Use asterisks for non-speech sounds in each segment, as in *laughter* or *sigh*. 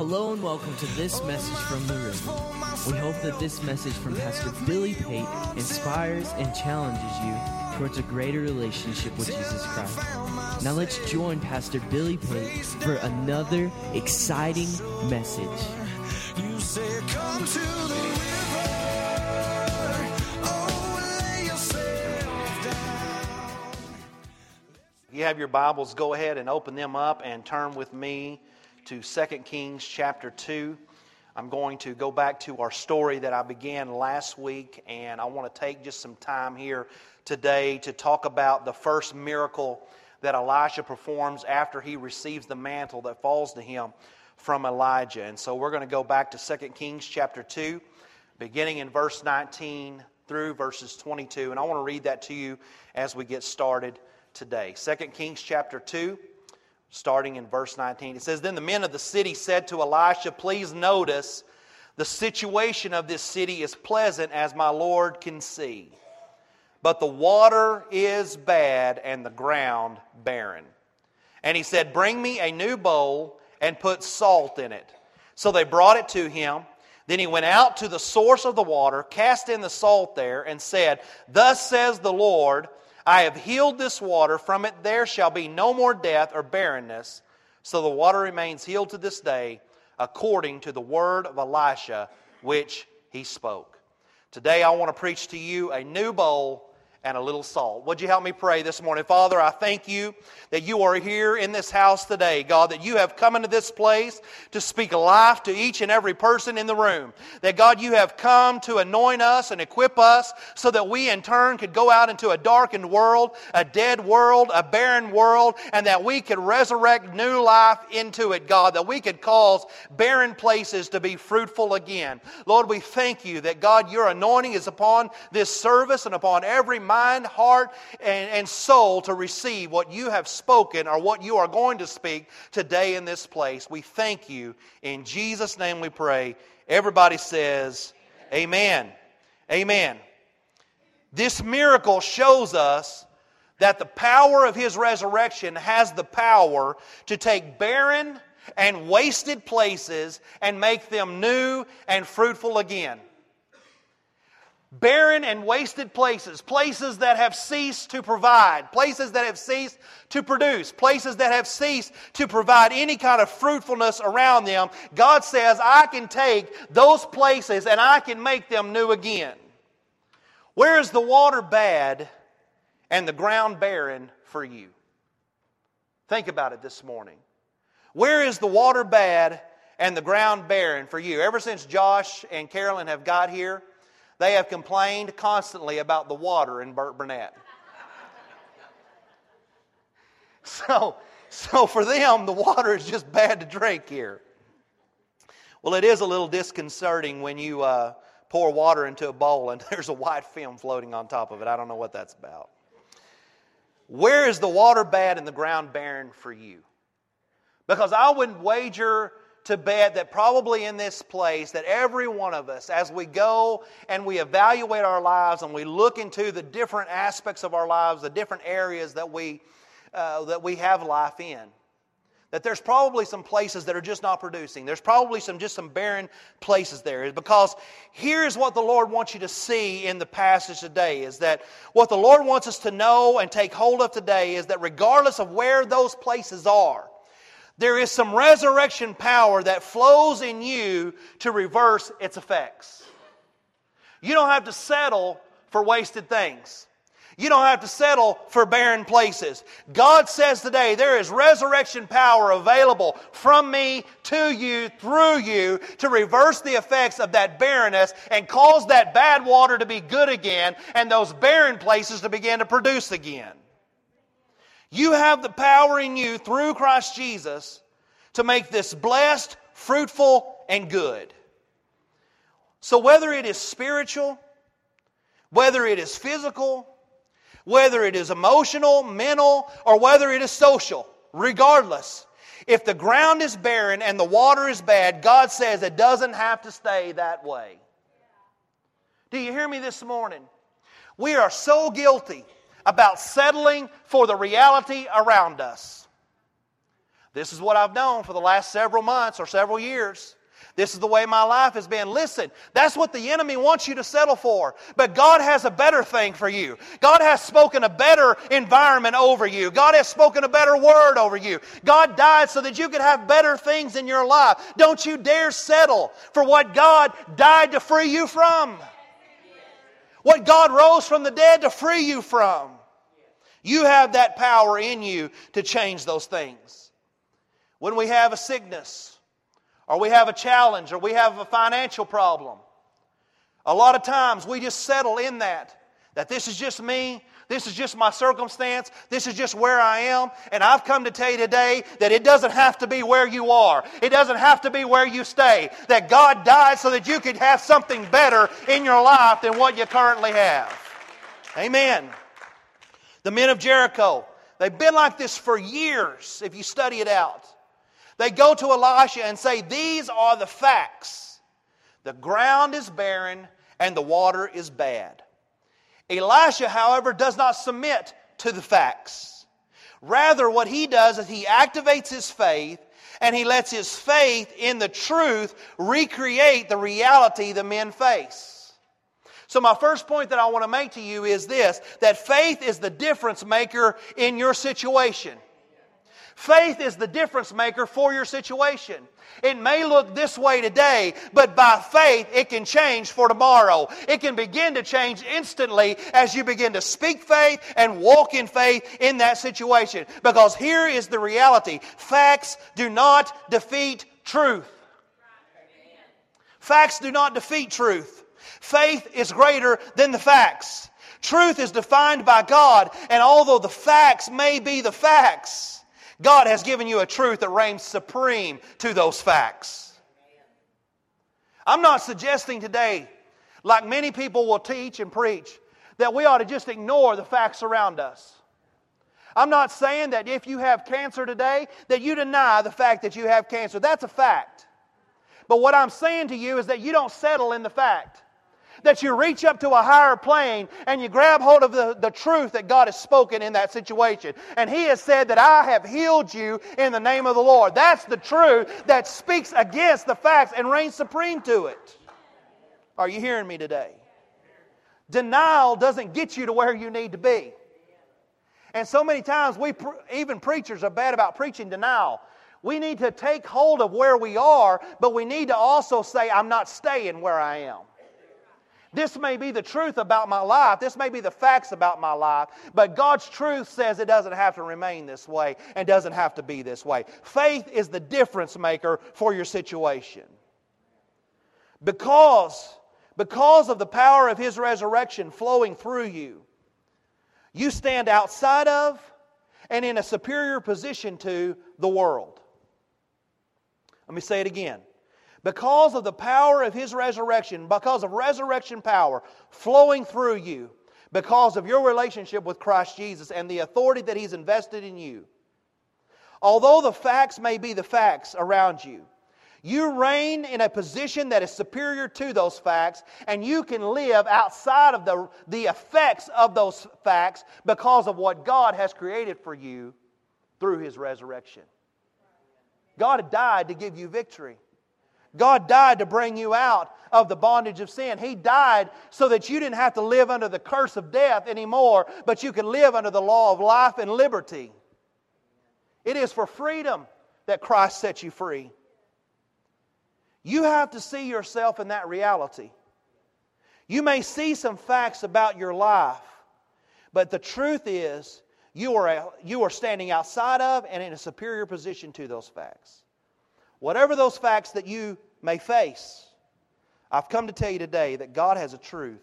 Hello and welcome to this oh, message from the river. We hope that this message from Pastor Billy Pate inspires and challenges you towards a greater relationship with Jesus Christ. Now let's join Pastor Billy Pate for another exciting message. You say, come to the river. Oh, lay yourself down. If you have your Bibles, go ahead and open them up and turn with me to 2 Kings chapter 2. I'm going to go back to our story that I began last week, and I want to take just some time here today to talk about the first miracle that Elisha performs after he receives the mantle that falls to him from Elijah. And so we're going to go back to 2 Kings chapter 2, beginning in verse 19 through verses 22. And I want to read that to you as we get started today. 2 Kings chapter 2, starting in verse 19. It says, Then the men of the city said to Elisha, Please notice the situation of this city is pleasant as my Lord can see. But the water is bad and the ground barren. And he said, Bring me a new bowl and put salt in it. So they brought it to him. Then he went out to the source of the water, cast in the salt there, and said, Thus says the Lord, I have healed this water. From it there shall be no more death or barrenness. So the water remains healed to this day, according to the word of Elisha, which he spoke. Today I want to preach to you a new bowl and a little salt. Would you help me pray this morning? Father, I thank you that you are here in this house today, God, that you have come into this place to speak life to each and every person in the room. That, God, you have come to anoint us and equip us so that we in turn could go out into a darkened world, a dead world, a barren world, and that we could resurrect new life into it, God, that we could cause barren places to be fruitful again. Lord, we thank you that, God, your anointing is upon this service and upon every mind, heart, and, and soul to receive what you have spoken or what you are going to speak today in this place. We thank you. In Jesus' name we pray. Everybody says, Amen. Amen. This miracle shows us that the power of his resurrection has the power to take barren and wasted places and make them new and fruitful again barren and wasted places, places that have ceased to provide, places that have ceased to produce, places that have ceased to provide any kind of fruitfulness around them, God says, I can take those places and I can make them new again. Where is the water bad and the ground barren for you? Think about it this morning. Where is the water bad and the ground barren for you? Ever since Josh and Carolyn have got here, they have complained constantly about the water in Burkburnett. *laughs* So, so for them, the water is just bad to drink here. Well, it is a little disconcerting when you uh, pour water into a bowl and *laughs* there's a white film floating on top of it. I don't know what that's about. Where is the water bad and the ground barren for you? Because I wouldn't wager to bet that probably in this place that every one of us as we go and we evaluate our lives and we look into the different aspects of our lives the different areas that we uh, that we have life in that there's probably some places that are just not producing. There's probably some just some barren places there. Because here's what the lord wants you to see in the passage today is that what the lord wants us to know and take hold of today is that regardless of where those places are there is some resurrection power that flows in you to reverse its effects. You don't have to settle for wasted things. You don't have to settle for barren places. God says today there is resurrection power available from me to you, through you, to reverse the effects of that barrenness and cause that bad water to be good again and those barren places to begin to produce again. You have the power in you through Christ Jesus to make this blessed, fruitful, and good. So, whether it is spiritual, whether it is physical, whether it is emotional, mental, or whether it is social, regardless, if the ground is barren and the water is bad, God says it doesn't have to stay that way. Do you hear me this morning? We are so guilty about settling for the reality around us. This is what I've known for the last several months or several years. This is the way my life has been. Listen, that's what the enemy wants you to settle for. But God has a better thing for you. God has spoken a better environment over you. God has spoken a better word over you. God died so that you could have better things in your life. Don't you dare settle for what God died to free you from. What God rose from the dead to free you from. You have that power in you to change those things. When we have a sickness, or we have a challenge, or we have a financial problem, a lot of times we just settle in that. That this is just me, this is just my circumstance. This is just where I am. And I've come to tell you today that it doesn't have to be where you are. It doesn't have to be where you stay. That God died so that you could have something better in your life than what you currently have. Amen. The men of Jericho, they've been like this for years if you study it out. They go to Elisha and say, These are the facts. The ground is barren and the water is bad. Elisha, however, does not submit to the facts. Rather, what he does is he activates his faith and he lets his faith in the truth recreate the reality the men face. So, my first point that I want to make to you is this that faith is the difference maker in your situation. Faith is the difference maker for your situation. It may look this way today, but by faith, it can change for tomorrow. It can begin to change instantly as you begin to speak faith and walk in faith in that situation. Because here is the reality facts do not defeat truth. Facts do not defeat truth. Faith is greater than the facts. Truth is defined by God, and although the facts may be the facts, God has given you a truth that reigns supreme to those facts. I'm not suggesting today, like many people will teach and preach, that we ought to just ignore the facts around us. I'm not saying that if you have cancer today, that you deny the fact that you have cancer. That's a fact. But what I'm saying to you is that you don't settle in the fact that you reach up to a higher plane and you grab hold of the, the truth that God has spoken in that situation. And He has said that I have healed you in the name of the Lord. That's the truth that speaks against the facts and reigns supreme to it. Are you hearing me today? Denial doesn't get you to where you need to be. And so many times, we even preachers are bad about preaching denial. We need to take hold of where we are, but we need to also say, I'm not staying where I am. This may be the truth about my life. This may be the facts about my life. But God's truth says it doesn't have to remain this way and doesn't have to be this way. Faith is the difference maker for your situation. Because, because of the power of His resurrection flowing through you, you stand outside of and in a superior position to the world. Let me say it again because of the power of His resurrection, because of resurrection power flowing through you, because of your relationship with Christ Jesus and the authority that He's invested in you. Although the facts may be the facts around you, you reign in a position that is superior to those facts, and you can live outside of the, the effects of those facts because of what God has created for you through His resurrection. God died to give you victory. God died to bring you out of the bondage of sin. He died so that you didn't have to live under the curse of death anymore, but you can live under the law of life and liberty. It is for freedom that Christ set you free. You have to see yourself in that reality. You may see some facts about your life, but the truth is you are, you are standing outside of and in a superior position to those facts. Whatever those facts that you may face, I've come to tell you today that God has a truth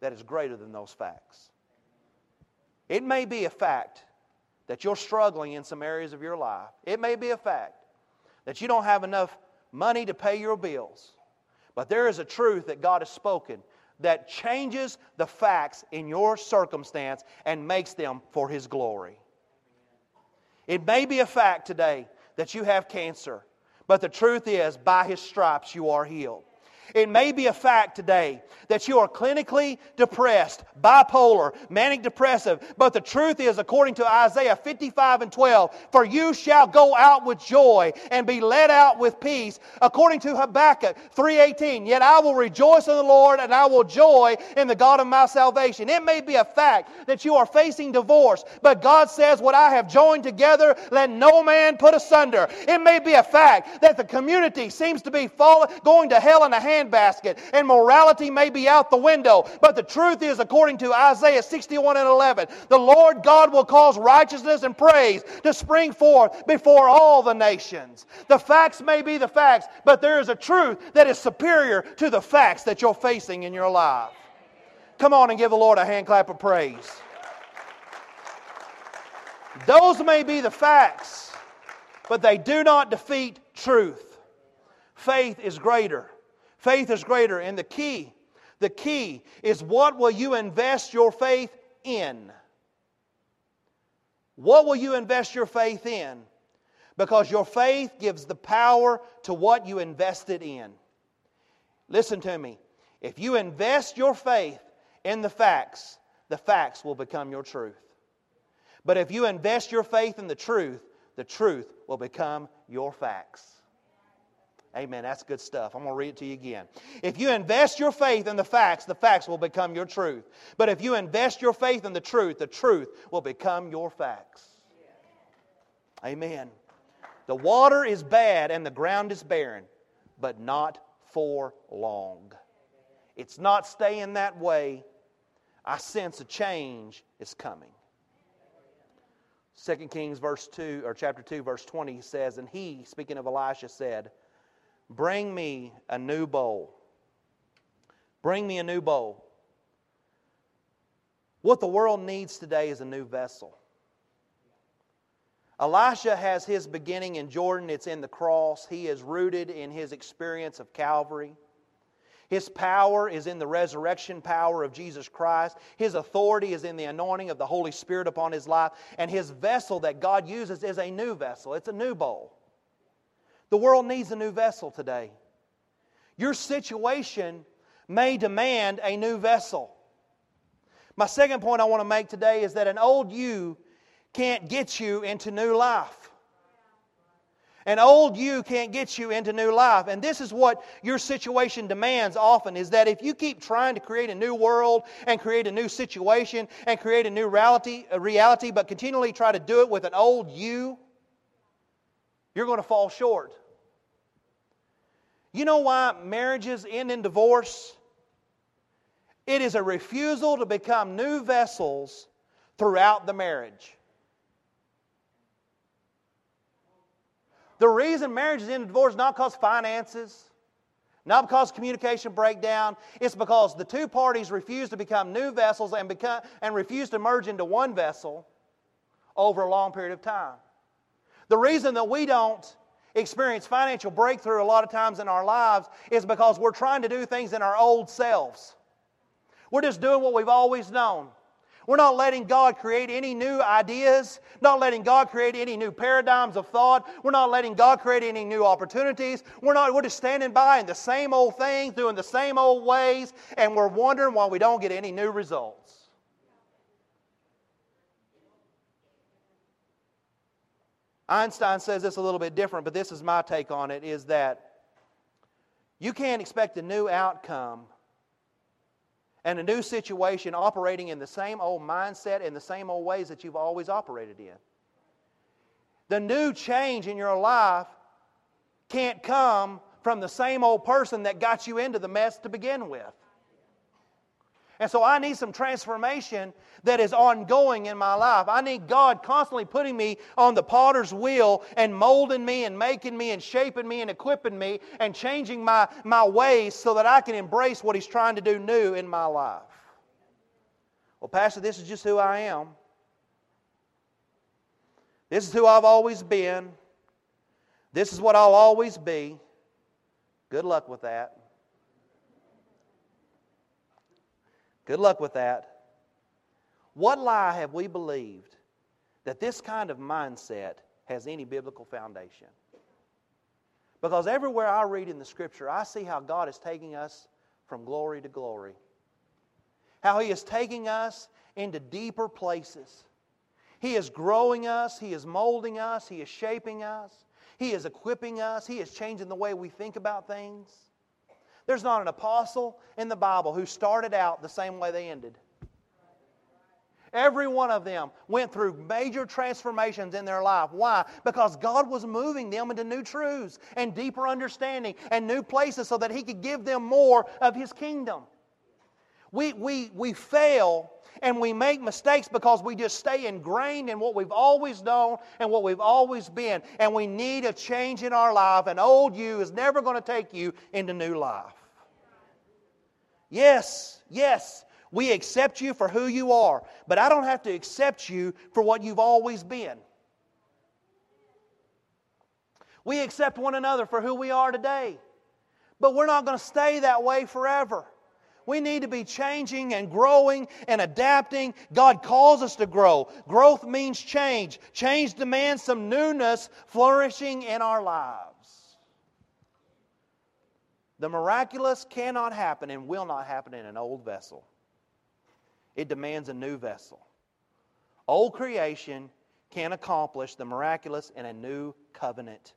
that is greater than those facts. It may be a fact that you're struggling in some areas of your life. It may be a fact that you don't have enough money to pay your bills. But there is a truth that God has spoken that changes the facts in your circumstance and makes them for His glory. It may be a fact today that you have cancer. But the truth is, by his stripes you are healed. It may be a fact today that you are clinically depressed, bipolar, manic depressive, but the truth is, according to Isaiah 55 and 12, for you shall go out with joy and be led out with peace. According to Habakkuk 3:18, yet I will rejoice in the Lord and I will joy in the God of my salvation. It may be a fact that you are facing divorce, but God says, What I have joined together, let no man put asunder. It may be a fact that the community seems to be falling, going to hell in a hand handbasket, and morality may be out the window. But the truth is, according to Isaiah 61 and 11, the Lord God will cause righteousness and praise to spring forth before all the nations. The facts may be the facts, but there is a truth that is superior to the facts that you're facing in your life. Come on and give the Lord a hand clap of praise. Those may be the facts, but they do not defeat truth. Faith is greater. Faith is greater. And the key, the key is what will you invest your faith in? What will you invest your faith in? Because your faith gives the power to what you invested in. Listen to me. If you invest your faith in the facts, the facts will become your truth. But if you invest your faith in the truth, the truth will become your facts. Amen. That's good stuff. I'm going to read it to you again. If you invest your faith in the facts, the facts will become your truth. But if you invest your faith in the truth, the truth will become your facts. Amen. The water is bad and the ground is barren, but not for long. It's not staying that way. I sense a change is coming. 2 Kings verse 2 or chapter 2 verse 20 says and he speaking of Elisha said Bring me a new bowl. Bring me a new bowl. What the world needs today is a new vessel. Elisha has his beginning in Jordan, it's in the cross. He is rooted in his experience of Calvary. His power is in the resurrection power of Jesus Christ. His authority is in the anointing of the Holy Spirit upon his life. And his vessel that God uses is a new vessel, it's a new bowl. The world needs a new vessel today. Your situation may demand a new vessel. My second point I want to make today is that an old you can't get you into new life. An old you can't get you into new life. And this is what your situation demands often is that if you keep trying to create a new world and create a new situation and create a new reality, a reality but continually try to do it with an old you, you're going to fall short. You know why marriages end in divorce? It is a refusal to become new vessels throughout the marriage. The reason marriages end in divorce is not because finances, not because communication breakdown. It's because the two parties refuse to become new vessels and, become, and refuse to merge into one vessel over a long period of time. The reason that we don't experience financial breakthrough a lot of times in our lives is because we're trying to do things in our old selves. We're just doing what we've always known. We're not letting God create any new ideas, not letting God create any new paradigms of thought. We're not letting God create any new opportunities. We're not we're just standing by in the same old things, doing the same old ways, and we're wondering why we don't get any new results. Einstein says this a little bit different, but this is my take on it is that you can't expect a new outcome and a new situation operating in the same old mindset and the same old ways that you've always operated in. The new change in your life can't come from the same old person that got you into the mess to begin with. And so I need some transformation that is ongoing in my life. I need God constantly putting me on the potter's wheel and molding me and making me and shaping me and equipping me and changing my, my ways so that I can embrace what He's trying to do new in my life. Well, Pastor, this is just who I am. This is who I've always been. This is what I'll always be. Good luck with that. Good luck with that. What lie have we believed that this kind of mindset has any biblical foundation? Because everywhere I read in the scripture, I see how God is taking us from glory to glory. How He is taking us into deeper places. He is growing us, He is molding us, He is shaping us, He is equipping us, He is changing the way we think about things. There's not an apostle in the Bible who started out the same way they ended. Every one of them went through major transformations in their life. Why? Because God was moving them into new truths and deeper understanding and new places so that He could give them more of His kingdom. We, we, we fail and we make mistakes because we just stay ingrained in what we've always known and what we've always been. And we need a change in our life. And old you is never going to take you into new life. Yes, yes, we accept you for who you are, but I don't have to accept you for what you've always been. We accept one another for who we are today, but we're not going to stay that way forever. We need to be changing and growing and adapting. God calls us to grow. Growth means change. Change demands some newness flourishing in our lives. The miraculous cannot happen and will not happen in an old vessel. It demands a new vessel. Old creation can accomplish the miraculous in a new covenant.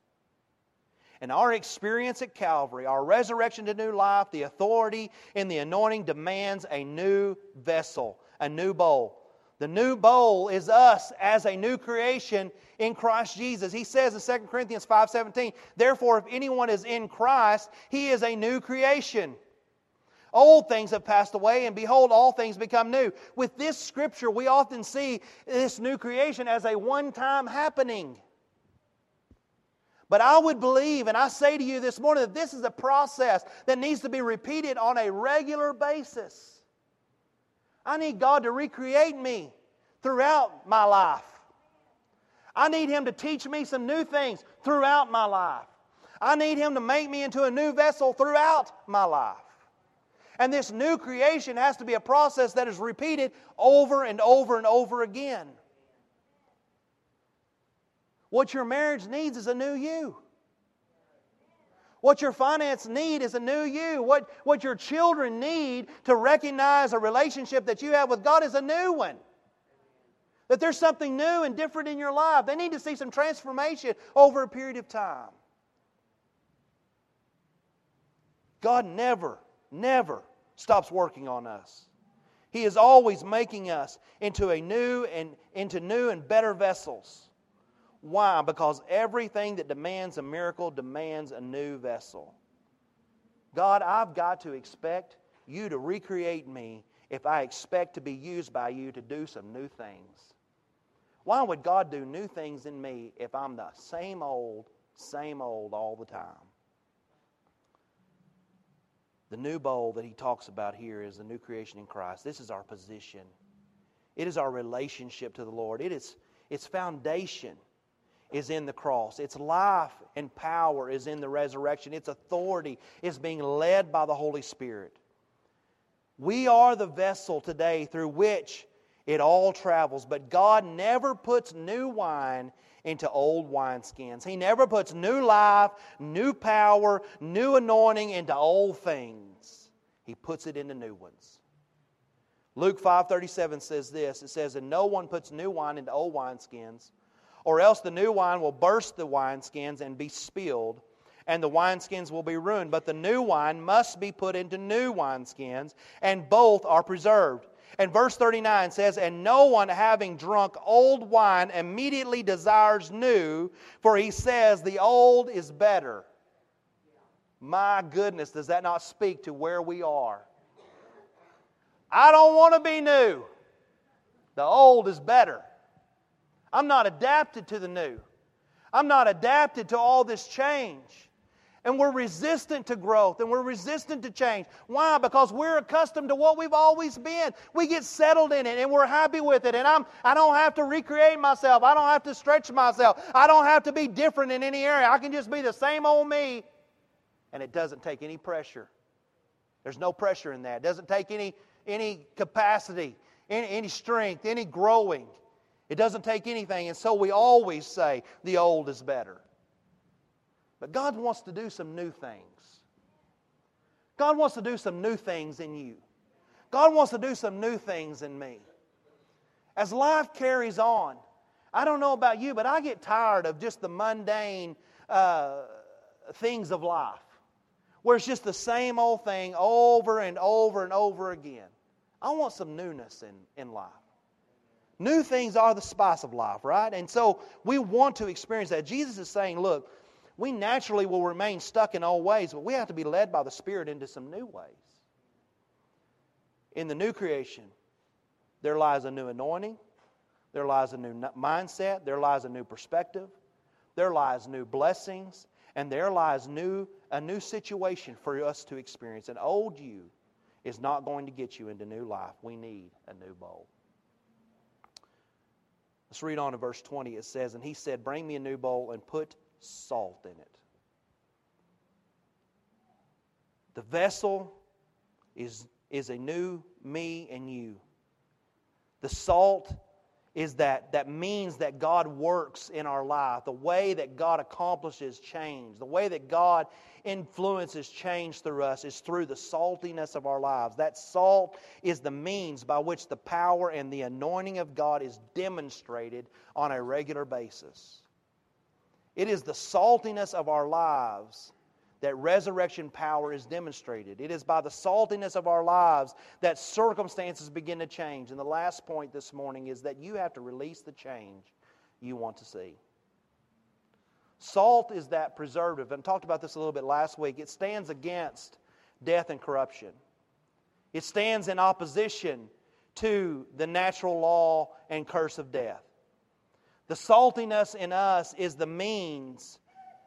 And our experience at Calvary, our resurrection to new life, the authority and the anointing demands a new vessel, a new bowl. The new bowl is us as a new creation in Christ Jesus. He says in 2 Corinthians 5:17, "Therefore if anyone is in Christ, he is a new creation." Old things have passed away, and behold, all things become new. With this scripture, we often see this new creation as a one time happening. But I would believe, and I say to you this morning, that this is a process that needs to be repeated on a regular basis. I need God to recreate me throughout my life. I need Him to teach me some new things throughout my life. I need Him to make me into a new vessel throughout my life. And this new creation has to be a process that is repeated over and over and over again. What your marriage needs is a new you. What your finance need is a new you. What, what your children need to recognize a relationship that you have with God is a new one. That there's something new and different in your life. They need to see some transformation over a period of time. God never never stops working on us. He is always making us into a new and into new and better vessels. Why? Because everything that demands a miracle demands a new vessel. God, I've got to expect you to recreate me if I expect to be used by you to do some new things. Why would God do new things in me if I'm the same old, same old all the time? The new bowl that he talks about here is the new creation in Christ. This is our position. It is our relationship to the Lord. It is its foundation is in the cross. Its life and power is in the resurrection. Its authority is being led by the Holy Spirit. We are the vessel today through which it all travels, but God never puts new wine into old wineskins. He never puts new life, new power, new anointing into old things. He puts it into new ones. Luke 5:37 says this. It says, "And no one puts new wine into old wineskins, or else the new wine will burst the wineskins and be spilled." and the wineskins will be ruined. But the new wine must be put into new wineskins, and both are preserved. And verse 39 says, And no one having drunk old wine immediately desires new, for he says, The old is better. My goodness, does that not speak to where we are? I don't want to be new. The old is better. I'm not adapted to the new. I'm not adapted to all this change and we're resistant to growth and we're resistant to change. Why? Because we're accustomed to what we've always been. We get settled in it and we're happy with it. And I'm, I don't have to recreate myself. I don't have to stretch myself. I don't have to be different in any area. I can just be the same old me. And it doesn't take any pressure. There's no pressure in that. It doesn't take any, any capacity, any, any strength, any growing. It doesn't take anything. And so we always say the old is better. But God wants to do some new things. God wants to do some new things in you. God wants to do some new things in me. As life carries on, I don't know about you, but I get tired of just the mundane uh, things of life, where it's just the same old thing over and over and over again. I want some newness in, in life. New things are the spice of life, right? And so we want to experience that. Jesus is saying, look, we naturally will remain stuck in old ways, but we have to be led by the Spirit into some new ways. In the new creation, there lies a new anointing, there lies a new mindset, there lies a new perspective, there lies new blessings, and there lies new, a new situation for us to experience. An old you is not going to get you into new life. We need a new bowl. Let's read on to verse 20. It says, And he said, Bring me a new bowl and put salt in it. The vessel is, is a new me and you. The salt is that that means that God works in our life, the way that God accomplishes change, the way that God influences change through us is through the saltiness of our lives. That salt is the means by which the power and the anointing of God is demonstrated on a regular basis. It is the saltiness of our lives that resurrection power is demonstrated. It is by the saltiness of our lives that circumstances begin to change. And the last point this morning is that you have to release the change you want to see. Salt is that preservative, and I talked about this a little bit last week. It stands against death and corruption. It stands in opposition to the natural law and curse of death. The saltiness in us is the means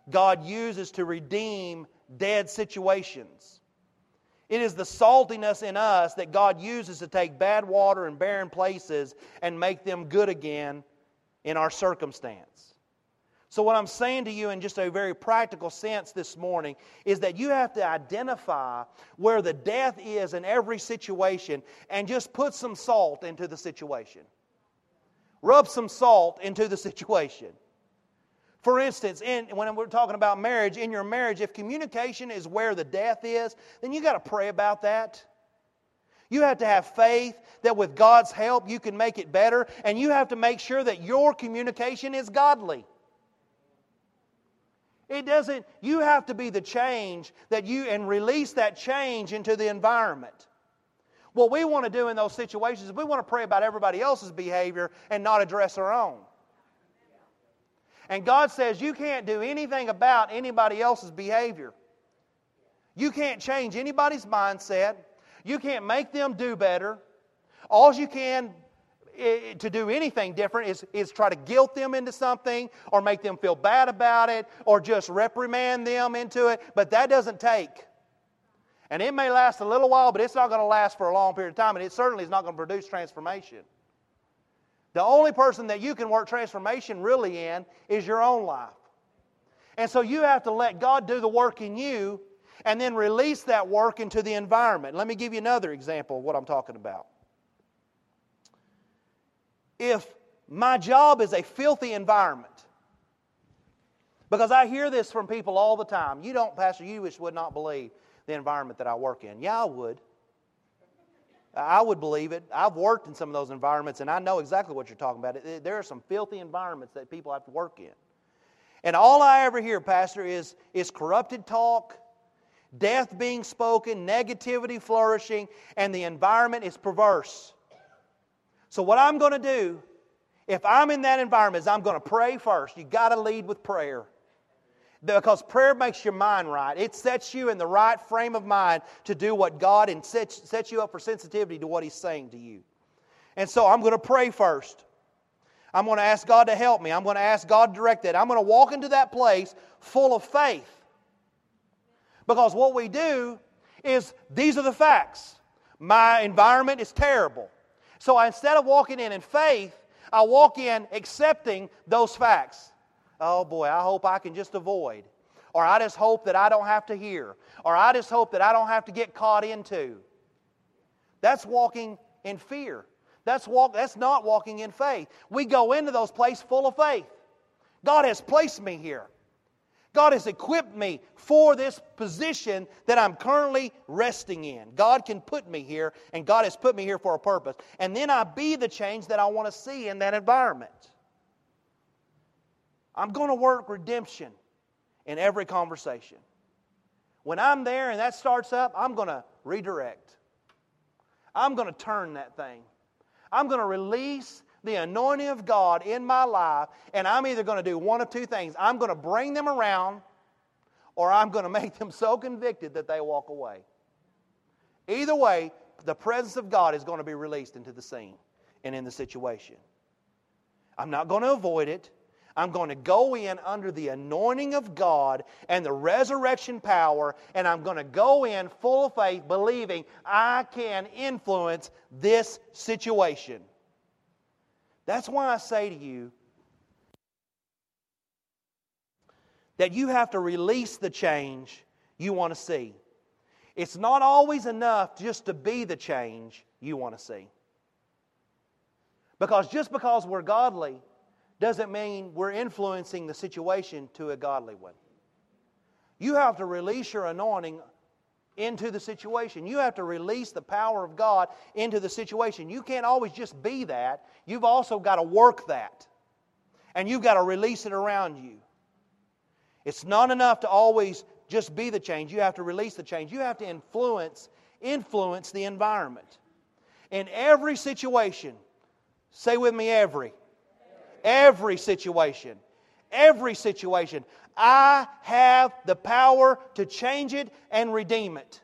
God uses to redeem dead situations. It is the saltiness in us that God uses to take bad water and barren places and make them good again in our circumstance. So, what I'm saying to you in just a very practical sense this morning is that you have to identify where the death is in every situation and just put some salt into the situation. Rub some salt into the situation. For instance, in, when we're talking about marriage, in your marriage, if communication is where the death is, then you got to pray about that. You have to have faith that with God's help you can make it better, and you have to make sure that your communication is godly. It doesn't, you have to be the change that you, and release that change into the environment. What we want to do in those situations is we want to pray about everybody else's behavior and not address our own. And God says you can't do anything about anybody else's behavior. You can't change anybody's mindset. You can't make them do better. All you can to do anything different is, is try to guilt them into something or make them feel bad about it or just reprimand them into it. But that doesn't take. And it may last a little while, but it's not going to last for a long period of time, and it certainly is not going to produce transformation. The only person that you can work transformation really in is your own life. And so you have to let God do the work in you and then release that work into the environment. Let me give you another example of what I'm talking about. If my job is a filthy environment, because I hear this from people all the time. You don't, Pastor, you just would not believe the environment that I work in. Yeah, I would. I would believe it. I've worked in some of those environments, and I know exactly what you're talking about. There are some filthy environments that people have to work in. And all I ever hear, Pastor, is, is corrupted talk, death being spoken, negativity flourishing, and the environment is perverse. So, what I'm going to do, if I'm in that environment, is I'm going to pray first. You've got to lead with prayer. Because prayer makes your mind right. It sets you in the right frame of mind to do what God and sets, sets you up for sensitivity to what He's saying to you. And so I'm going to pray first. I'm going to ask God to help me. I'm going to ask God to direct that. I'm going to walk into that place full of faith. Because what we do is these are the facts. My environment is terrible. So instead of walking in in faith, I walk in accepting those facts oh boy, I hope I can just avoid. Or I just hope that I don't have to hear. Or I just hope that I don't have to get caught into. That's walking in fear. That's, walk, that's not walking in faith. We go into those places full of faith. God has placed me here. God has equipped me for this position that I'm currently resting in. God can put me here, and God has put me here for a purpose. And then I be the change that I want to see in that environment. I'm going to work redemption in every conversation. When I'm there and that starts up, I'm going to redirect. I'm going to turn that thing. I'm going to release the anointing of God in my life, and I'm either going to do one of two things. I'm going to bring them around, or I'm going *laughs* to make them so convicted that they walk away. Either way, the presence of God is going to be released into the scene and in the situation. I'm not going to avoid it. I'm going to go in under the anointing of God and the resurrection power, and I'm going to go in full of faith, believing I can influence this situation. That's why I say to you that you have to release the change you want to see. It's not always enough just to be the change you want to see. Because just because we're godly doesn't mean we're influencing the situation to a godly one. You have to release your anointing into the situation. You have to release the power of God into the situation. You can't always just be that. You've also got to work that. And you've got to release it around you. It's not enough to always just be the change. You have to release the change. You have to influence influence the environment. In every situation, say with me every. Every situation. Every situation. I have the power to change it and redeem it.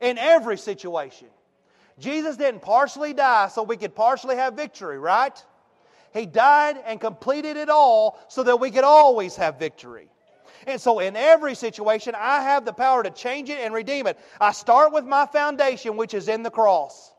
In every situation. Jesus didn't partially die so we could partially have victory, right? He died and completed it all so that we could always have victory. And so, in every situation, I have the power to change it and redeem it. I start with my foundation, which is in the cross.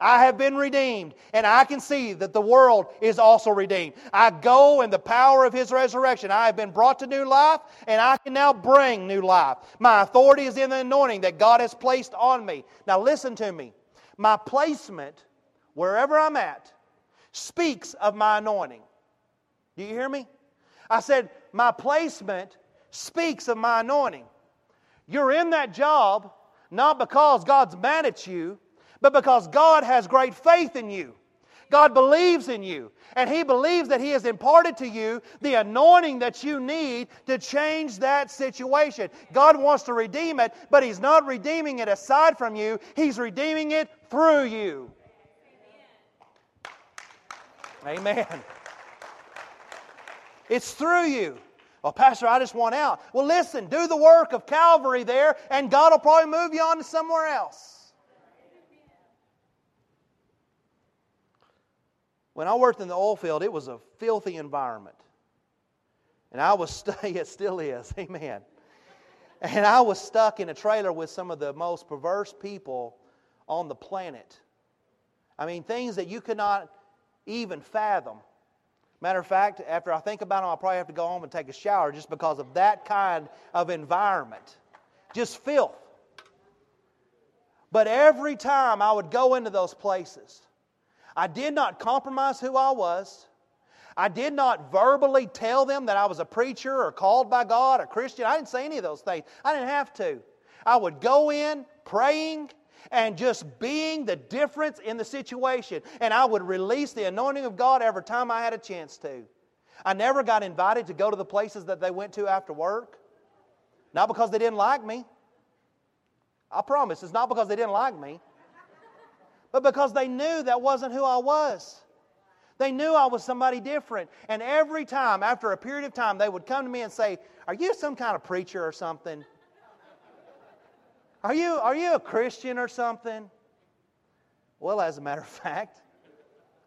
I have been redeemed, and I can see that the world is also redeemed. I go in the power of His resurrection. I have been brought to new life, and I can now bring new life. My authority is in the anointing that God has placed on me. Now, listen to me. My placement, wherever I'm at, speaks of my anointing. Do you hear me? I said, My placement speaks of my anointing. You're in that job not because God's mad at you, but because God has great faith in you. God believes in you, and He believes that He has imparted to you the anointing that you need to change that situation. God wants to redeem it, but He's not redeeming it aside from you, He's redeeming it through you. Amen. It's through you. Well, Pastor, I just want out. Well, listen, do the work of Calvary there, and God will probably move you on to somewhere else. When I worked in the oil field, it was a filthy environment. And I was stuck, *laughs* it still is, *laughs* amen. And I was stuck in a trailer with some of the most perverse people on the planet. I mean, things that you could not even fathom. Matter of fact, after I think about them, I'll probably have to go home and take a shower just because of that kind of environment. Just filth. But every time I would go into those places, I did not compromise who I was. I did not verbally tell them that I was a preacher or called by God or Christian. I didn't say any of those things. I didn't have to. I would go in praying and just being the difference in the situation. And I would release the anointing of God every time I had a chance to. I never got invited to go to the places that they went to after work. Not because they didn't like me. I promise, it's not because they didn't like me but because they knew that wasn't who I was. They knew I was somebody different. And every time, after a period of time, they would come to me and say, Are you some kind of preacher or something? Are you, are you a Christian or something? Well, as a matter of *laughs* fact,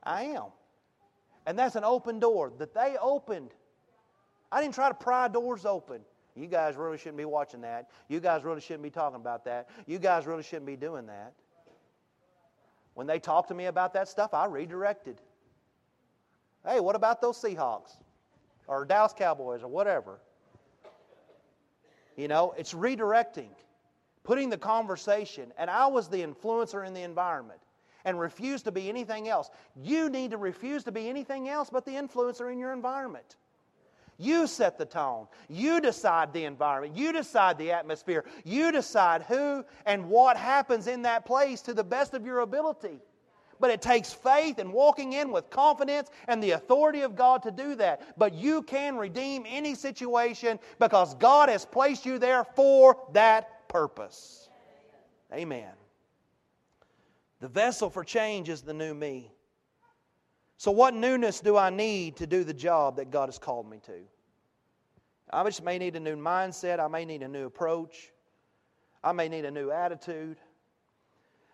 I am. And that's an open door that they opened. I didn't try to pry doors open. You guys really shouldn't be watching that. You guys really shouldn't be talking about that. You guys really shouldn't be doing that. When they talked to me about that stuff, I redirected. Hey, what about those Seahawks or Dallas Cowboys or whatever? You know, it's redirecting, putting the conversation. And I was the influencer in the environment and refused to be anything else. You need to refuse to be anything else but the influencer in your environment. You set the tone. You decide the environment. You decide the atmosphere. You decide who and what happens in that place to the best of your ability. But it takes faith and walking in with confidence and the authority of God to do that. But you can redeem any situation because God has placed you there for that purpose. Amen. The vessel for change is the new me. So, what newness do I need to do the job that God has called me to? I just may need a new mindset. I may need a new approach. I may need a new attitude.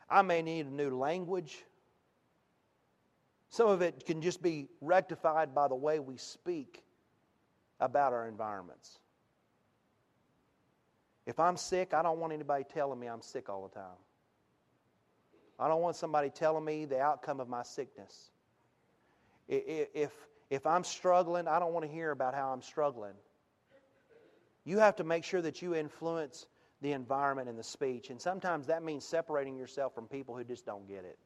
I may need a new language. Some of it can just be rectified by the way we speak about our environments. If I'm sick, I don't want anybody telling me I'm sick all the time. I don't want somebody telling me the outcome of my sickness. If, if I'm struggling, I don't want to hear about how I'm struggling. You have to make sure that you influence the environment and the speech. And sometimes that means separating yourself from people who just don't get it.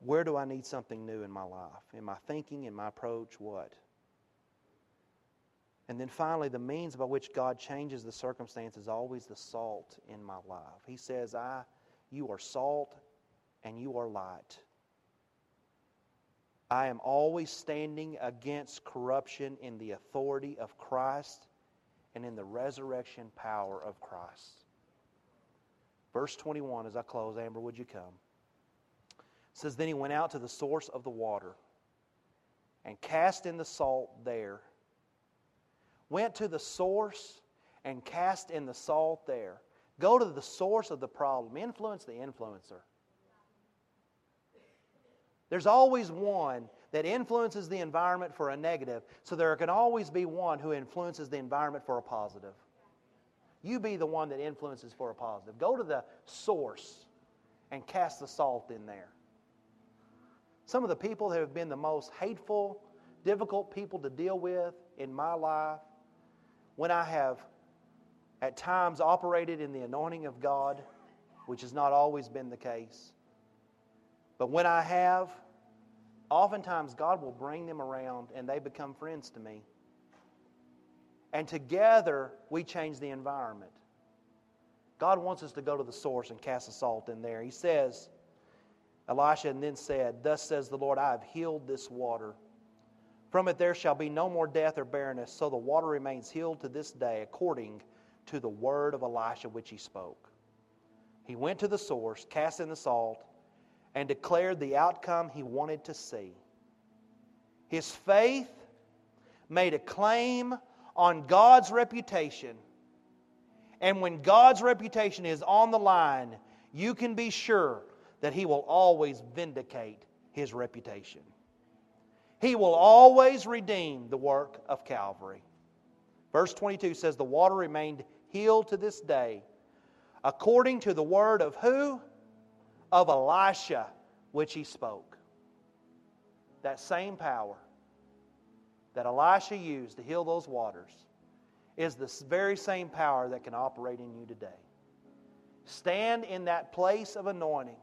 Where do I need something new in my life? In my thinking, in my approach, what? And then finally, the means by which God changes the circumstance is always the salt in my life. He says, I, you are salt and you are light. I am always standing against corruption in the authority of Christ and in the resurrection power of Christ. Verse 21, as I close, Amber, would you come? It says, Then he went out to the source of the water and cast in the salt there went to the source and cast in the salt there. Go to the source of the problem. Influence the influencer. There's always one that influences the environment for a negative, so there can always be one who influences the environment for a positive. You be the one that influences for a positive. Go to the source and cast the salt in there. Some of the people that have been the most hateful, difficult people to deal with in my life when I have at times operated in the anointing of God, which has not always been the case. But when I have, oftentimes God will bring them around and they become friends to me. And together we change the environment. God wants us to go to the source and cast the salt in there. He says, Elisha and then said, Thus says the Lord, I have healed this water. From it there shall be no more death or barrenness, so the water remains healed to this day, according to the word of Elisha which he spoke. He went to the source, cast in the salt, and declared the outcome he wanted to see. His faith made a claim on God's reputation. And when God's reputation is on the line, you can be sure that He will always vindicate His reputation. He will always redeem the work of Calvary. Verse 22 says, The water remained healed to this day, according to the word of who? Of Elisha, which he spoke. That same power that Elisha used to heal those waters is the very same power that can operate in you today. Stand in that place of anointing.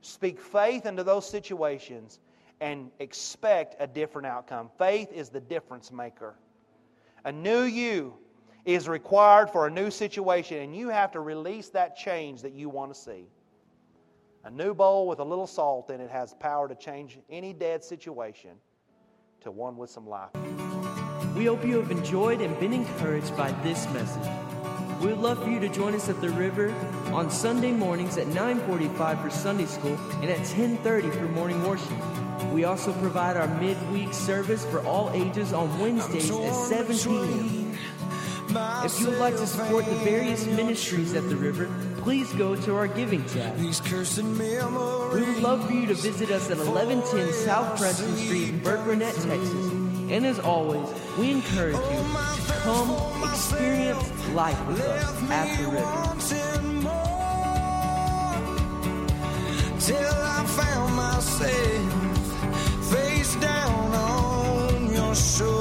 Speak faith into those situations and expect a different outcome. Faith is the difference maker. A new you is required for a new situation, and you have to release that change that you want to see. A new bowl with a little salt in it has power to change any dead situation to one with some life. We hope you have enjoyed and been encouraged by this message. We would love for you to join us at the river on Sunday mornings at 9:45 for Sunday school and at 10:30 for morning worship. We also provide our midweek service for all ages on Wednesdays at 7 p.m. If you would like to support the various ministries at the river, please go to our giving tab. We would love for you to visit us at 1110 South Preston Street in Burkburnett, Texas. And as always, we encourage you oh, to come experience life with us at the river. Till I found myself face down on your shore.